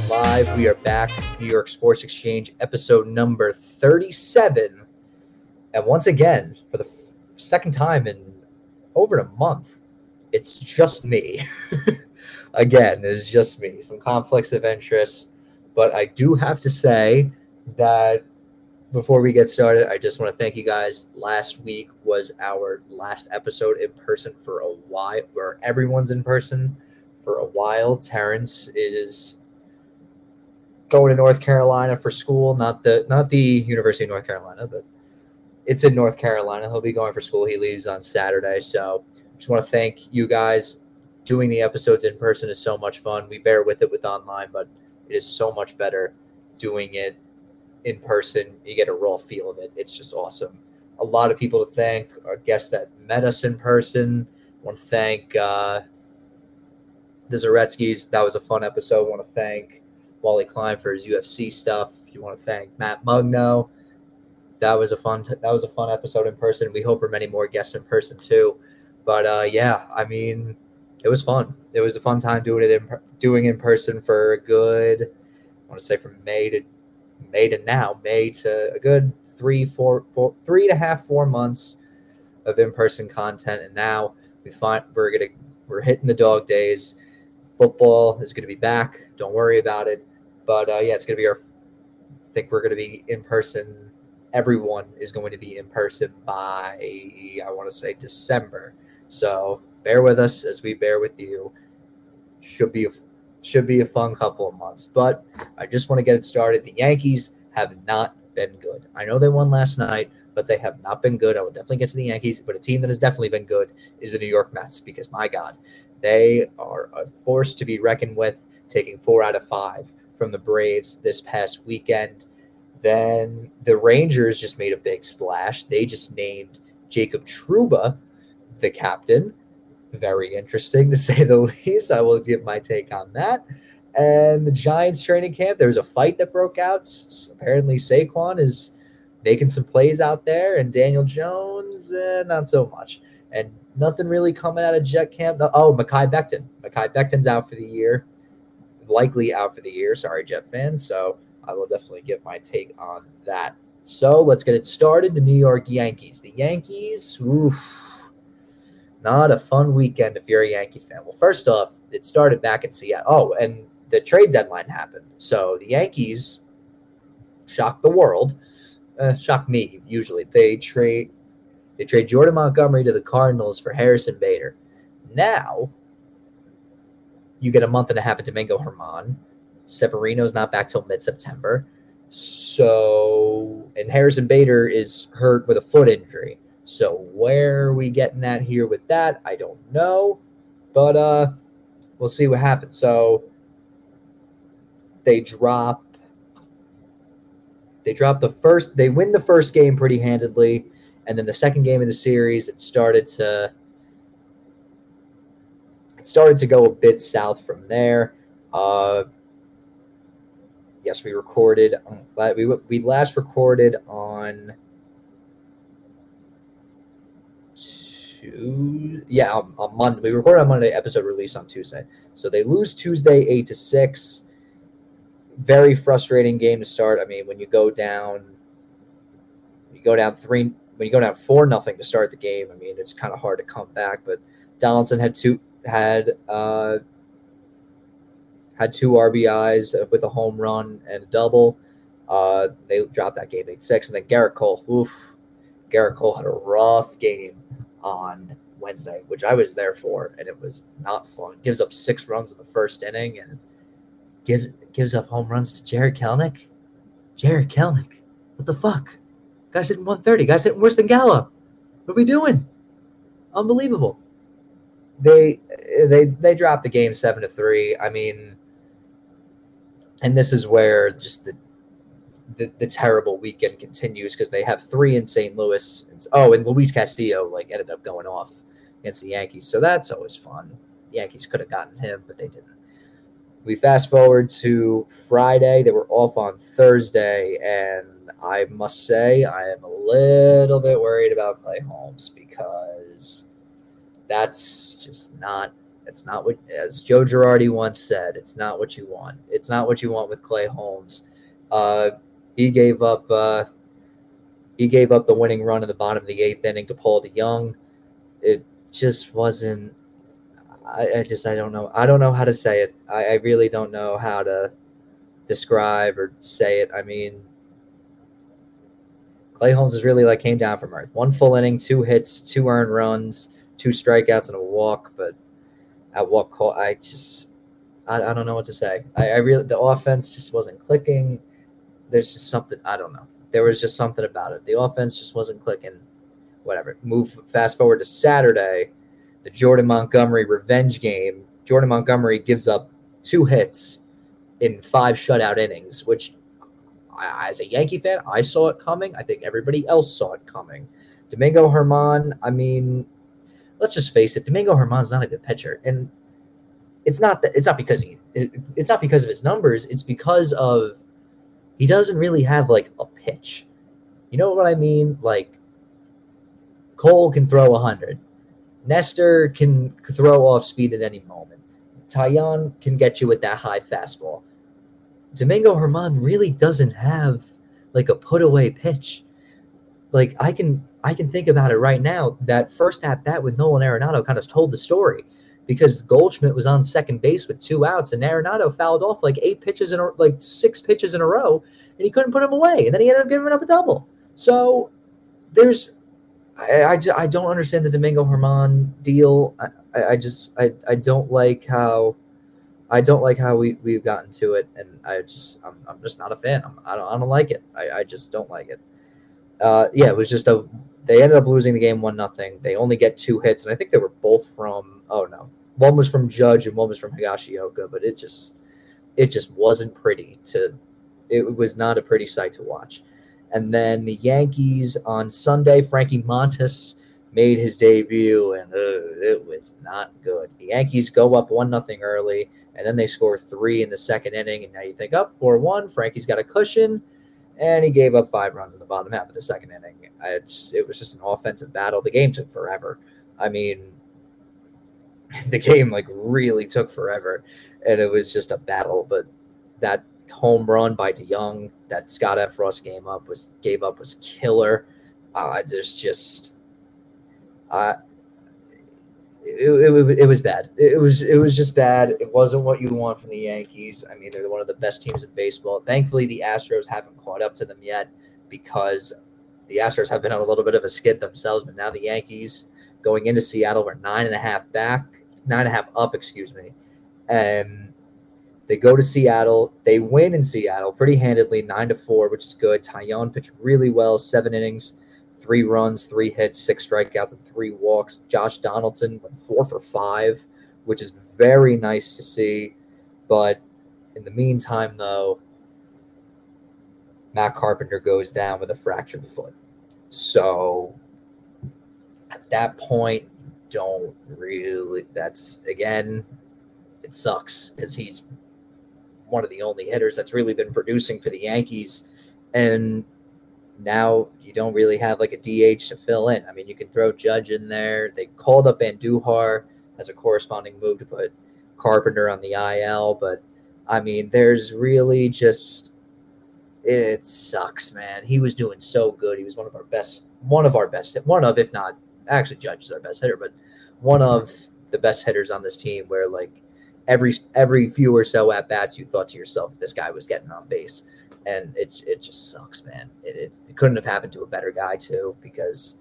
Side Live. We are back, New York Sports Exchange, episode number 37. And once again, for the second time in over a month, it's just me. again, it's just me. Some conflicts of interest. But I do have to say that before we get started, I just want to thank you guys. Last week was our last episode in person for a while, where everyone's in person for a while. Terrence is going to North Carolina for school, not the not the University of North Carolina, but it's in North Carolina. He'll be going for school. He leaves on Saturday, so just want to thank you guys. Doing the episodes in person is so much fun. We bear with it with online, but it is so much better doing it in person. You get a raw feel of it. It's just awesome. A lot of people to thank. Our guests that met us in person. I want to thank uh, the Zaretsky's. That was a fun episode. I want to thank Wally Klein for his UFC stuff. You want to thank Matt Mugno. That was a fun. T- that was a fun episode in person. We hope for many more guests in person too. But uh, yeah, I mean, it was fun. It was a fun time doing it in doing in person for a good. I want to say from May to May to now, May to a good three, four, four, three and a half, four months of in person content, and now we find we're gonna we're hitting the dog days. Football is gonna be back. Don't worry about it. But uh, yeah, it's gonna be our. I think we're gonna be in person. Everyone is going to be in person by I want to say December. So bear with us as we bear with you. Should be a should be a fun couple of months. But I just want to get it started. The Yankees have not been good. I know they won last night, but they have not been good. I will definitely get to the Yankees, but a team that has definitely been good is the New York Mets because my God, they are a force to be reckoned with, taking four out of five from the Braves this past weekend. Then the Rangers just made a big splash. They just named Jacob Trouba the captain very interesting to say the least. I will give my take on that. And the Giants training camp, there was a fight that broke out. Apparently, Saquon is making some plays out there, and Daniel Jones, eh, not so much. And nothing really coming out of Jet camp. Oh, Mekhi Becton. Mekhi Becton's out for the year, likely out for the year. Sorry, Jet fans. So I will definitely give my take on that. So let's get it started. The New York Yankees. The Yankees, oof not a fun weekend if you're a Yankee fan. Well, first off, it started back in Seattle. Oh, and the trade deadline happened. So the Yankees shocked the world. Uh, shocked me usually. They trade they trade Jordan Montgomery to the Cardinals for Harrison Bader. Now you get a month and a half of Domingo Germán. Severino's not back till mid September. So and Harrison Bader is hurt with a foot injury. So where are we getting at here with that? I don't know. But uh we'll see what happens. So they drop they drop the first they win the first game pretty handedly and then the second game of the series it started to it started to go a bit south from there uh yes we recorded um, we we last recorded on Tuesday. Yeah, on, on Monday. We recorded on Monday. Episode released on Tuesday. So they lose Tuesday eight to six. Very frustrating game to start. I mean, when you go down, you go down three. When you go down four nothing to start the game, I mean, it's kind of hard to come back. But Donaldson had two had uh, had two RBIs with a home run and a double. Uh, they dropped that game eight six, and then Gerrit Cole. Oof, Gerrit Cole had a rough game on Wednesday, which I was there for, and it was not fun. Gives up six runs in the first inning and gives gives up home runs to Jarred Kelenic. Jarred Kelenic, what the fuck? Guys hitting 130. Guys hitting worse than Gallo. What are we doing? Unbelievable. They they they dropped the game seven to three. I mean, and this is where just the the, the terrible weekend continues because they have three in St. Louis. And, oh, and Luis Castillo like ended up going off against the Yankees, so that's always fun. The Yankees could have gotten him, but they didn't. We fast forward to Friday. They were off on Thursday, and I must say I am a little bit worried about Clay Holmes because that's just not It's not what, as Joe Girardi once said, it's not what you want. It's not what you want with Clay Holmes. Uh, he gave up. Uh, he gave up the winning run in the bottom of the eighth inning to Paul DeJong. It just wasn't. I, I just I don't know. I don't know how to say it. I, I really don't know how to describe or say it. I mean, Clay Holmes is really like came down from earth. One full inning, two hits, two earned runs, two strikeouts, and a walk. But at what call? I just I, I don't know what to say. I, I really the offense just wasn't clicking. There's just something I don't know. There was just something about it. The offense just wasn't clicking. Whatever. Move fast forward to Saturday, the Jordan Montgomery revenge game. Jordan Montgomery gives up two hits in five shutout innings, which as a Yankee fan, I saw it coming. I think everybody else saw it coming. Domingo Germán, I mean, let's just face it, Domingo Germán's not a good pitcher. And it's not that it's not because he it's not because of his numbers, it's because of he doesn't really have like a pitch. You know what I mean? Like Cole can throw a 100. Nestor can throw off speed at any moment. Taillon can get you with that high fastball. Domingo Germán really doesn't have like a put away pitch. Like I can I can think about it right now. That first at bat with Nolan Arenado kind of told the story because Goldschmidt was on second base with two outs and Arenado fouled off like eight pitches in a, like six pitches in a row and he couldn't put him away and then he ended up giving up a double. So there's I, I, I don't understand the Domingo Germán deal. I, I, I just I, I don't like how I don't like how we we've gotten to it, and I just I'm, I'm just not a fan. I'm, I don't I don't like it. I, I just don't like it. Uh, yeah, it was just a. They ended up losing the game one nothing. They only get two hits, and I think they were both from. Oh no, one was from Judge and one was from Higashioka, but it just it just wasn't pretty to. It was not a pretty sight to watch. And then the Yankees on Sunday, Frankie Montas made his debut, and uh, it was not good. The Yankees go up one nothing early and then they score three in the second inning, and now you think up four one. Frankie's got a cushion, and he gave up five runs in the bottom half of the second inning. It's, it was just an offensive battle. The game took forever. I mean, the game like really took forever, and it was just a battle. But that home run by DeJong that Scott Effross game up was gave up was killer. Uh, there's just, it, it, it, was bad. It was it was just bad. It wasn't what you want from the Yankees. I mean, they're one of the best teams in baseball. Thankfully, the Astros haven't caught up to them yet because the Astros have been on a little bit of a skid themselves. But now the Yankees going into Seattle were nine and a half back, nine and a half up, excuse me, and they go to Seattle. They win in Seattle pretty handedly, nine to four, which is good. Taillon pitched really well, seven innings three runs, three hits, six strikeouts, and three walks. Josh Donaldson went four for five, which is very nice to see. But in the meantime, though, Matt Carpenter goes down with a fractured foot. So at that point, don't really. That's again, it sucks because he's one of the only hitters that's really been producing for the Yankees. And now you don't really have like a DH to fill in. I mean, you can throw Judge in there. They called up Andujar as a corresponding move to put Carpenter on the IL, but I mean, there's really just it sucks, man. He was doing so good. He was one of our best, one of our best, one of if not actually Judge is our best hitter, but one of the best hitters on this team. Where like every every few or so at bats, you thought to yourself, this guy was getting on base and it it just sucks, man. It, it, it couldn't have happened to a better guy too, because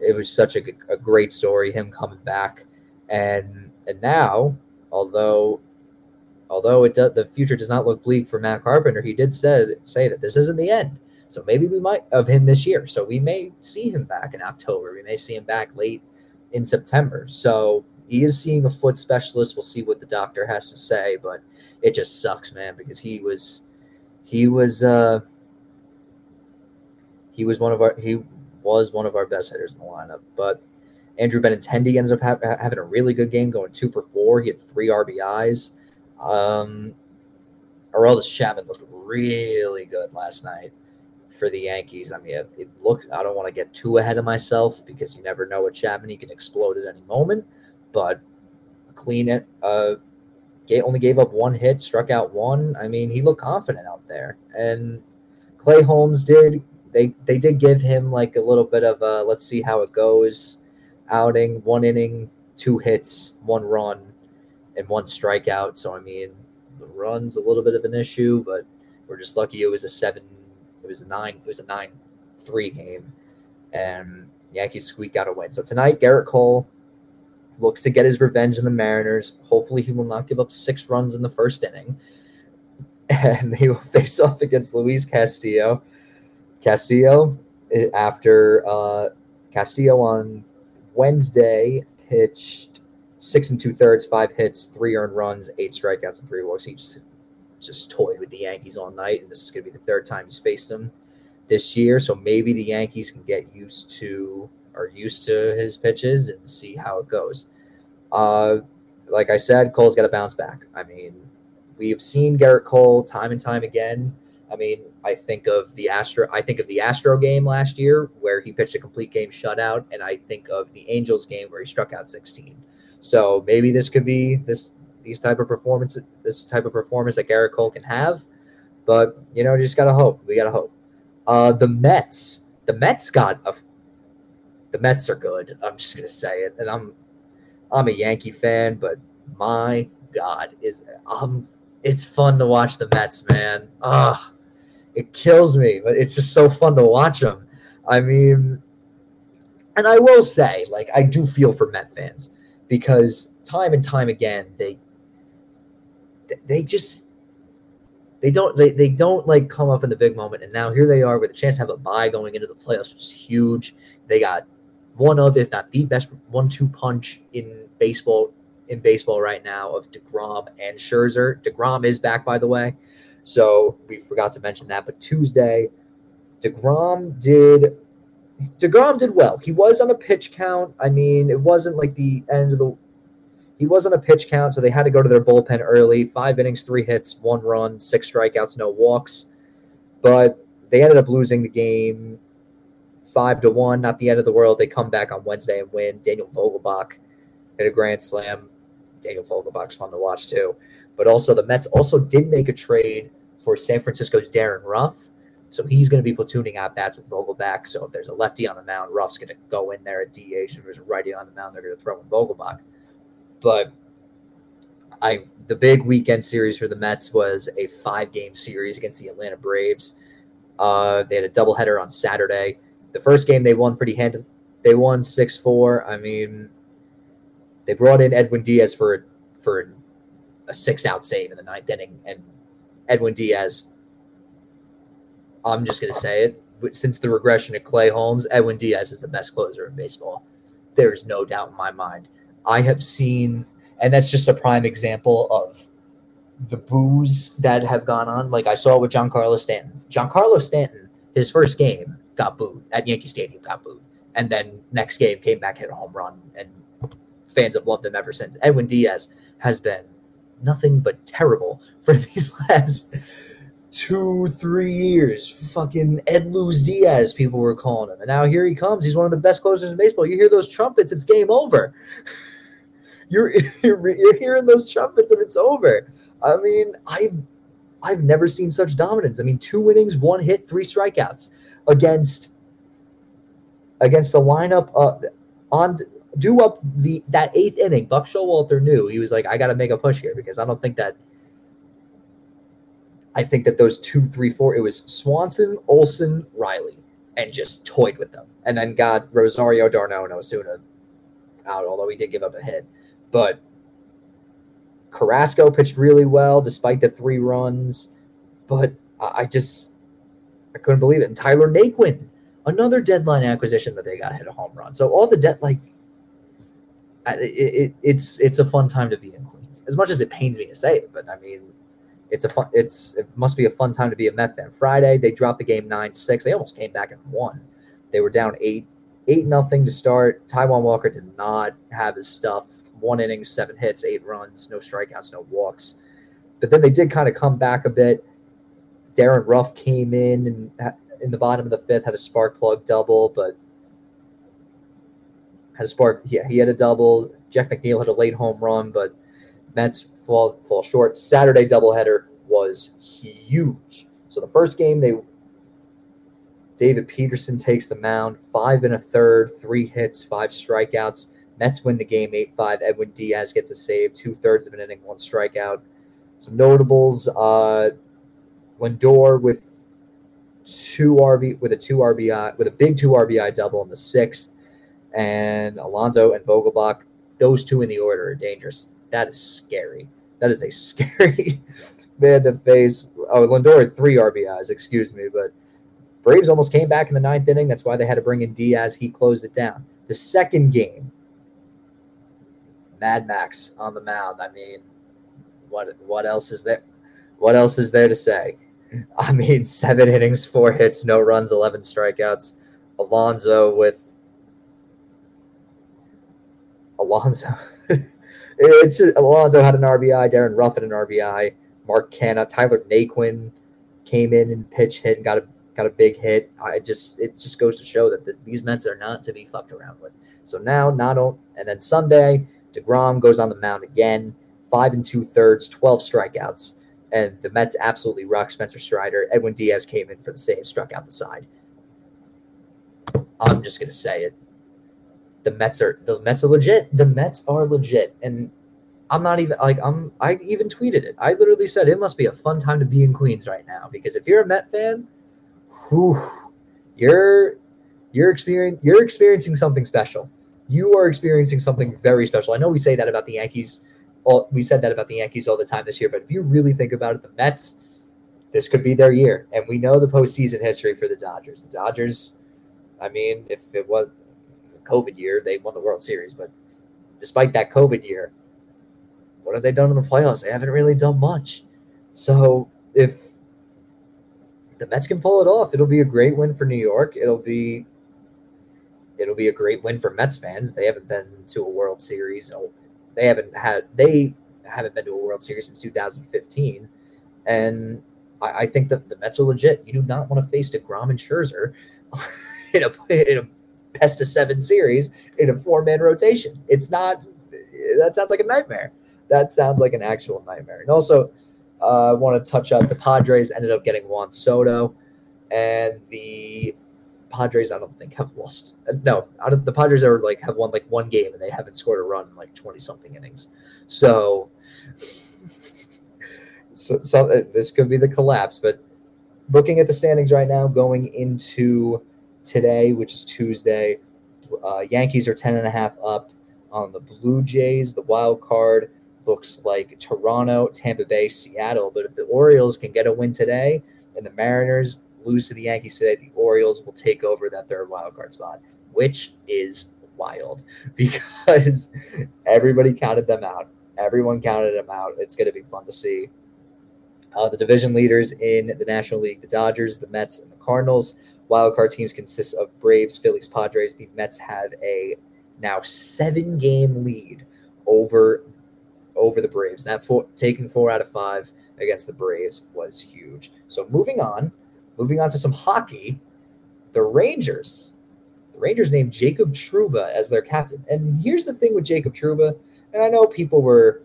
it was such a, a great story, him coming back, and and now, although although it does, the future does not look bleak for Matt Carpenter, he did said say that this isn't the end. So maybe we might of him this year. So we may see him back in October. We may see him back late in September. So he is seeing a foot specialist. We'll see what the doctor has to say, but it just sucks, man, because he was he was uh, he was one of our he was one of our best hitters in the lineup. But Andrew Benintendi ended up ha- having a really good game, going two for four. He had three RBIs. Um, Aroldis Chapman looked really good last night for the Yankees. I mean, it, it looked. I don't want to get too ahead of myself because you never know what Chapman he can explode at any moment. But clean it. Uh, only gave up one hit, struck out one. I mean, he looked confident out there. And Clay Holmes did. They they did give him like a little bit of a let's see how it goes outing. One inning, two hits, one run, and one strikeout. So I mean, the run's a little bit of an issue, but we're just lucky it was a seven. It was a nine. It was a nine three game, and Yankees squeak out a win. So tonight, Gerrit Cole looks to get his revenge in the Mariners. Hopefully, he will not give up six runs in the first inning. And they will face off against Luis Castillo. Castillo, eh, after uh, Castillo on Wednesday, pitched six and two thirds, five hits, three earned runs, eight strikeouts, and three walks. He just just toyed with the Yankees all night, and this is going to be the third time he's faced them this year. So maybe the Yankees can get used to are used to his pitches and see how it goes. Uh, like I said, Cole's got to bounce back. I mean, we've seen Gerrit Cole time and time again. I mean, I think of the Astro. I think of the Astro game last year where he pitched a complete game shutout, and I think of the Angels game where he struck out 16. So maybe this could be this these type of performance, this type of performance that Gerrit Cole can have. But you know, just gotta hope. We gotta hope. Uh, the Mets, the Mets got a the Mets are good. I'm just gonna say it, and I'm I'm a Yankee fan, but my God, is um, it's fun to watch the Mets, man. Ah, it kills me, but it's just so fun to watch them. I mean, and I will say, like, I do feel for Met fans because time and time again they they just they don't they, they don't like come up in the big moment and now here they are with a chance to have a bye going into the playoffs which is huge they got one of, if not the best one-two punch in baseball in baseball right now of Degrom and Scherzer. Degrom is back, by the way, so we forgot to mention that. But Tuesday, Degrom did Degrom did well. He was on a pitch count. I mean, it wasn't like the end of the. He was on a pitch count, so they had to go to their bullpen early. Five innings, three hits, one run, six strikeouts, no walks. But they ended up losing the game five to one, not the end of the world. They come back on Wednesday and win. Daniel Vogelbach hit a grand slam. Daniel Vogelbach's fun to watch too. But also the Mets also did make a trade for San Francisco's Darin Ruf. So he's going to be platooning at bats with Vogelbach. So if there's a lefty on the mound, Ruf's going to go in there at DH. If there's a righty on the mound, they're going to throw in Vogelbach. But I the big weekend series for the Mets was a five game series against the Atlanta Braves. Uh, they had a doubleheader on Saturday. The first game they won pretty handily. They won six four. I mean, they brought in Edwin Diaz for for a six out save in the ninth inning, and Edwin Diaz. I'm just gonna say it. But Since the regression of Clay Holmes, Edwin Diaz is the best closer in baseball. There's no doubt in my mind. I have seen, and that's just a prime example of the boos that have gone on. Like I saw with Giancarlo Stanton. Giancarlo Stanton, his first game, got booed at Yankee Stadium, got booed, and then next game came back, hit a home run, and fans have loved him ever since. Edwin Diaz has been nothing but terrible for these last two, three years. Fucking Ed Lose Diaz, people were calling him, and now here he comes. He's one of the best closers in baseball. You hear those trumpets, it's game over. You're, you're, you're hearing those trumpets and it's over. I mean, I've I've never seen such dominance. I mean, two innings, one hit, three strikeouts against against a lineup uh, on do up the that eighth inning. Buck Showalter knew he was like, I got to make a push here because I don't think that. I think that those two, three, four. It was Swanson, Olson, Riley, and just toyed with them, and then got Rosario d'Arnaud and Osuna out. Although he did give up a hit, but Carrasco pitched really well despite the three runs. But I just I couldn't believe it. And Tyler Naquin, another deadline acquisition that they got hit a home run. So all the debt, like, it, it, it's it's a fun time to be in Queens. As much as it pains me to say it, but I mean, it's a fun. It's it must be a fun time to be a Met fan. Friday they dropped the game nine six. They almost came back and won. They were down eight eight nothing to start. Taijuan Walker did not have his stuff. One inning, seven hits, eight runs, no strikeouts, no walks. But then they did kind of come back a bit. Darin Ruf came in and in the bottom of the fifth had a spark plug double, but had a spark. Yeah, he had a double. Jeff McNeil had a late home run, but Mets fall fall short. Saturday doubleheader was huge. So the first game they David Peterson takes the mound, five and a third, three hits, five strikeouts. Mets win the game 8 5. Edwin Diaz gets a save, two thirds of an inning, one strikeout. Some notables uh, Lindor with two RB with a two RBI with a big two RBI double in the sixth, and Alonso and Vogelbach. Those two in the order are dangerous. That is scary. That is a scary man to face. Oh, Lindor had three RBIs, excuse me, but Braves almost came back in the ninth inning. That's why they had to bring in Diaz. He closed it down. The second game, Mad Max on the mound. I mean, what what else is there? What else is there to say? I mean, seven innings, four hits, no runs, eleven strikeouts. Alonso with Alonso. it's just, Alonso had an RBI. Darin Ruf had an RBI. Mark Canha, Tyler Naquin came in and pitch hit and got a got a big hit. I just it just goes to show that the, these Mets are not to be fucked around with. So now, not only and then Sunday, Degrom goes on the mound again, five and two thirds, twelve strikeouts, and the Mets absolutely rock Spencer Strider. Edwin Diaz came in for the save, struck out the side. I'm just gonna say it. The Mets are the Mets are legit. The Mets are legit, and I'm not even like I'm. I even tweeted it. I literally said it must be a fun time to be in Queens right now because if you're a Met fan, whew, you're you're experiencing you're experiencing something special. You are experiencing something very special. I know we say that about the Yankees. All, we said that about the Yankees all the time this year, but if you really think about it, the Mets, this could be their year. And we know the postseason history for the Dodgers. The Dodgers, I mean, if it was COVID year, they won the World Series. But despite that COVID year, what have they done in the playoffs? They haven't really done much. So if the Mets can pull it off. It'll be a great win for New York. It'll be it'll be a great win for Mets fans. They haven't been to a World Series. Oh, They haven't had they haven't been to a World Series since 2015, and I, I think that the Mets are legit. You do not want to face Degrom and Scherzer in a in a best of seven series in a four man rotation. It's not. That sounds like a nightmare. That sounds like an actual nightmare. And also, uh, I want to touch up the Padres ended up getting Juan Soto, and the Padres I don't think have lost. Uh, no, out of the Padres are like have won like one game and they haven't scored a run in like twenty something innings. So, so, so uh, this could be the collapse. But looking at the standings right now, going into today, which is Tuesday, uh, Yankees are ten and a half up on the Blue Jays, the wild card looks like Toronto, Tampa Bay, Seattle. But if the Orioles can get a win today and the Mariners lose to the Yankees today, the Orioles will take over that third wild card spot, which is wild because everybody counted them out. Everyone counted them out. It's going to be fun to see. Uh, the division leaders in the National League, the Dodgers, the Mets, and the Cardinals. Wildcard teams consist of Braves, Phillies, Padres. The Mets have a now seven game lead over over the Braves. That four, taking four out of five against the Braves was huge. So moving on, moving on to some hockey, the Rangers. The Rangers named Jacob Trouba as their captain. And here's the thing with Jacob Trouba, and I know people were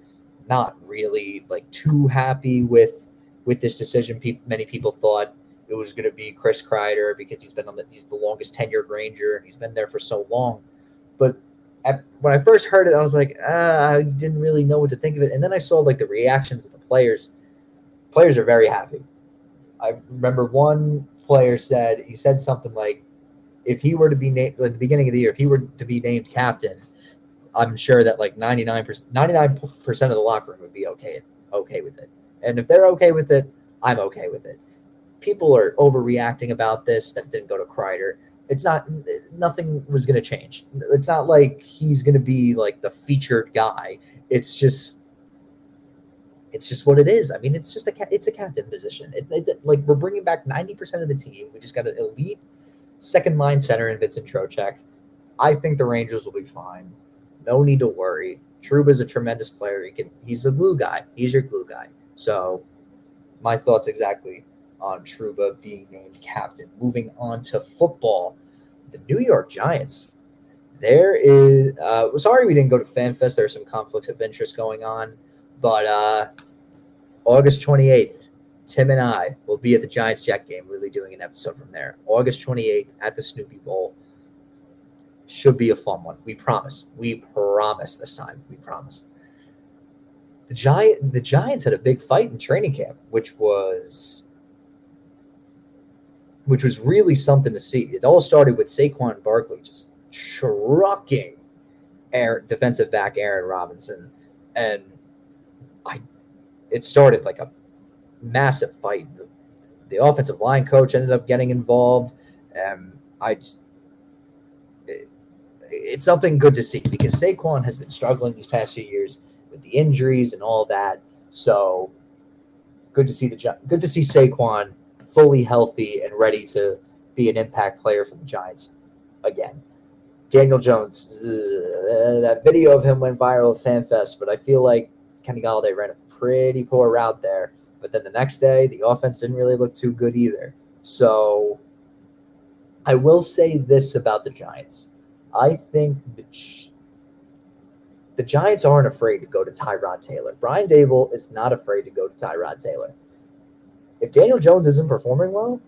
not really like too happy with with this decision. People, many people thought it was going to be Chris Kreider because he's been on the he's the longest tenured Ranger and he's been there for so long. But at, when I first heard it, I was like, ah, I didn't really know what to think of it. And then I saw like the reactions of the players. Players are very happy. I remember one player said he said something like, if he were to be named at the beginning of the year, if he were to be named captain, I'm sure that like 99 percent 99 percent of the locker room would be okay okay with it. And if they're okay with it, I'm okay with it. People are overreacting about this that didn't go to Kreider it's not nothing was going to change. It's not like he's going to be like the featured guy. It's just it's just what it is. I mean, it's just a it's a captain position. It's, it's like we're bringing back ninety percent of the team. We just got an elite second line center in Vincent Trocheck. I think the Rangers will be fine. No need to worry. is a tremendous player. He can he's a glue guy. He's your glue guy. So my thoughts exactly on Trouba being named captain. Moving on to football the New York Giants. there is. Uh, sorry we didn't go to FanFest. There are some conflicts of interest going on, but uh, August 28th, Tim and I will be at the Giants Jet game. We'll be doing an episode from there. August 28th at the Snoopy Bowl. Should be a fun one. We promise. We promise this time. We promise. The Giant the Giants had a big fight in training camp, which was which was really something to see. It all started with Saquon Barkley just trucking Aaron, defensive back Aaron Robinson, and I it started like a massive fight. The, the offensive line coach ended up getting involved. and I just it, it's something good to see because Saquon has been struggling these past few years with the injuries and all that. So good to see the good to see Saquon fully healthy and ready to be an impact player for the Giants again. Daniel Jones, uh, that video of him went viral at FanFest, but I feel like Kenny Golladay ran a pretty poor route there. But then the next day, the offense didn't really look too good either. So I will say this about the Giants. I think the, the Giants aren't afraid to go to Tyrod Taylor. Brian Daboll is not afraid to go to Tyrod Taylor. If Daniel Jones isn't performing well,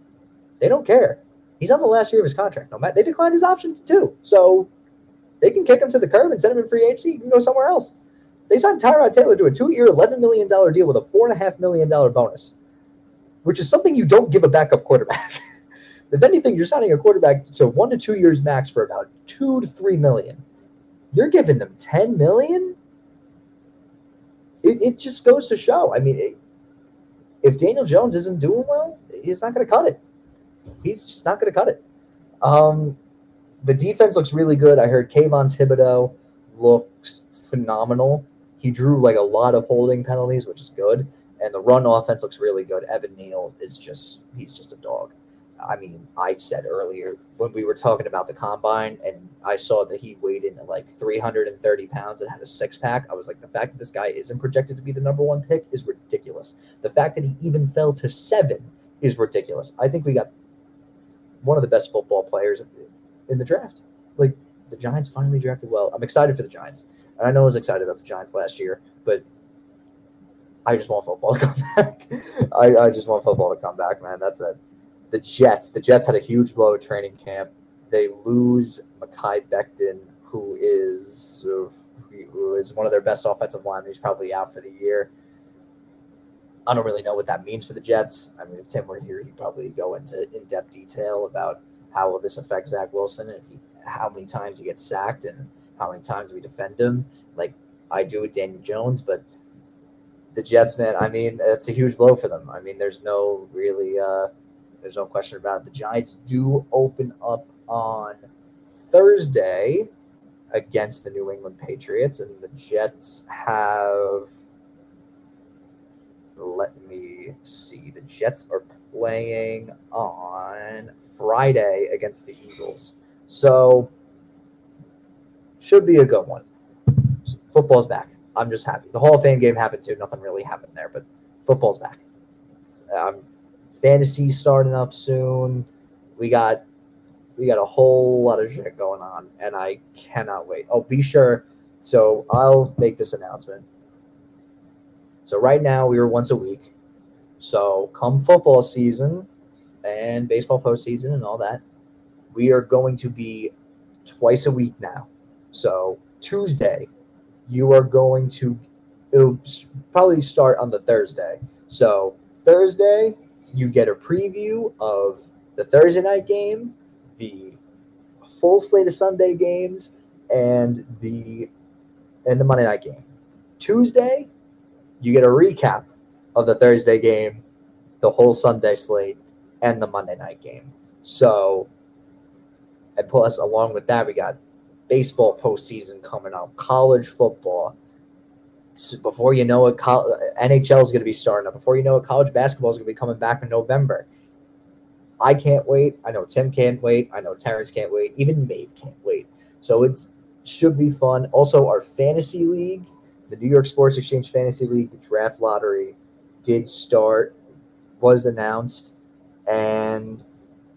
they don't care. He's on the last year of his contract. No matter they declined his options too, so they can kick him to the curb and send him in free agency. He can go somewhere else. They signed Tyrod Taylor to a two-year, eleven million dollar deal with a four and a half million dollar bonus, which is something you don't give a backup quarterback. if anything, you're signing a quarterback to one to two years max for about two to three million. You're giving them ten million. It, it just goes to show. I mean, it, if Daniel Jones isn't doing well, he's not going to cut it he's just not going to cut it. Um, the defense looks really good. I heard Kayvon Thibodeaux looks phenomenal. He drew like a lot of holding penalties, which is good. And the run offense looks really good. Evan Neal is just he's just a dog. I mean, I said earlier when we were talking about the combine and I saw that he weighed in at like 330 pounds and had a six pack. I was like, the fact that this guy isn't projected to be the number one pick is ridiculous. The fact that he even fell to seven is ridiculous. I think we got one of the best football players in the draft. Like the Giants finally drafted well. I'm excited for the Giants. And I know I was excited about the Giants last year, but I just want football to come back. I, I just want football to come back, man. That's it. The Jets. The Jets had a huge blow at training camp. They lose Mekhi Becton, who is who is one of their best offensive linemen. He's probably out for the year. I don't really know what that means for the Jets. I mean, if Tim were here, he'd probably go into in depth detail about how will this affect Zach Wilson and he, how many times he gets sacked and how many times we defend him, like I do with Daniel Jones. But the Jets, man, I mean, it's a huge blow for them. I mean, there's no really, uh, there's no question about it. The Giants do open up on Thursday against the New England Patriots, and the Jets have let me see. The Jets are playing on Friday against the Eagles. So, should be a good one. Football's back. I'm just happy. The Hall of Fame game happened too. Nothing really happened there, but football's back. Um, fantasy starting up soon. We got we got a whole lot of shit going on, and I cannot wait. Oh, be sure. So I'll make this announcement. So right now we are once a week. So come football season and baseball postseason and all that, we are going to be twice a week now. So Tuesday, you are going to it'll probably start on the Thursday. So Thursday, you get a preview of the Thursday night game, the full slate of Sunday games, and the and the Monday night game. Tuesday, you get a recap of the Thursday game, the whole Sunday slate, and the Monday night game. So, and plus, along with that, we got baseball postseason coming up, college football. So before you know it, NHL is going to be starting up. Before you know it, college basketball is going to be coming back in November. I can't wait. I know Tim can't wait. I know Terrence can't wait. Even Maeve can't wait. So it should be fun. Also, our fantasy league the New York Sports Exchange Fantasy League, the draft lottery did start, was announced, and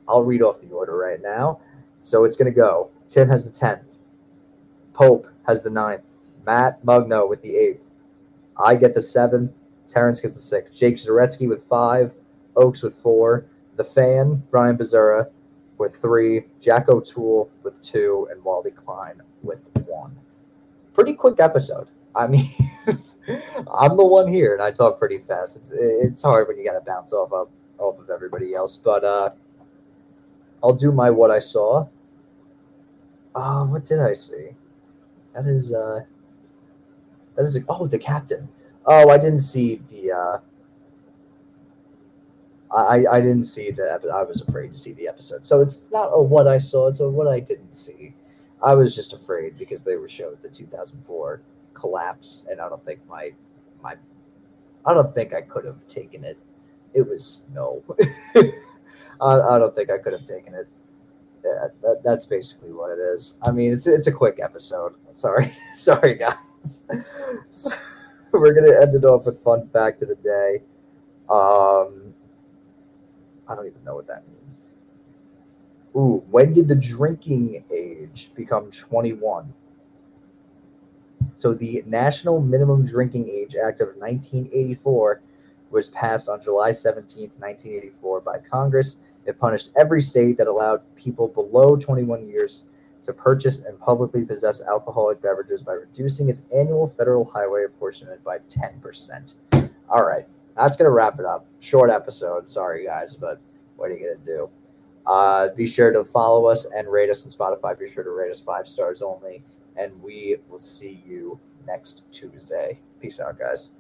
I'll read off the order right now. So it's going to go. Tim has the 10th, Pope has the ninth. Matt Mugno with the eighth. I get the seventh. Terrence gets the sixth. Jake Zaretsky with five. Oaks with four. The fan, Brian Bazura with three. Jack O'Toole with two. And Wally Klein with one. Pretty quick episode. I mean, I'm the one here and I talk pretty fast. It's it's hard when you got to bounce off of off of everybody else. But uh, I'll do my what I saw. Uh, what did I see? That is uh, that is a, oh the captain. Oh, I didn't see the. Uh, I I didn't see the. epi- I was afraid to see the episode, so it's not a what I saw. It's a what I didn't see. I was just afraid because they were showed the 2004 collapse, and I don't think my my I don't think I could have taken it. It was no. I, I don't think I could have taken it. Yeah, that, that's basically what it is. I mean, it's it's a quick episode. Sorry, sorry guys. So, we're gonna end it off with fun fact of the day. Um, I don't even know what that means. Ooh, when did the drinking age become 21? So the National Minimum Drinking Age Act of 1984 was passed on July 17, 1984 by Congress. It punished every state that allowed people below 21 years to purchase and publicly possess alcoholic beverages by reducing its annual federal highway apportionment by 10%. All right, that's going to wrap it up. Short episode. Sorry, guys, but what are you going to do? Uh, be sure to follow us and rate us on Spotify. Be sure to rate us five stars only. And we will see you next Tuesday. Peace out, guys.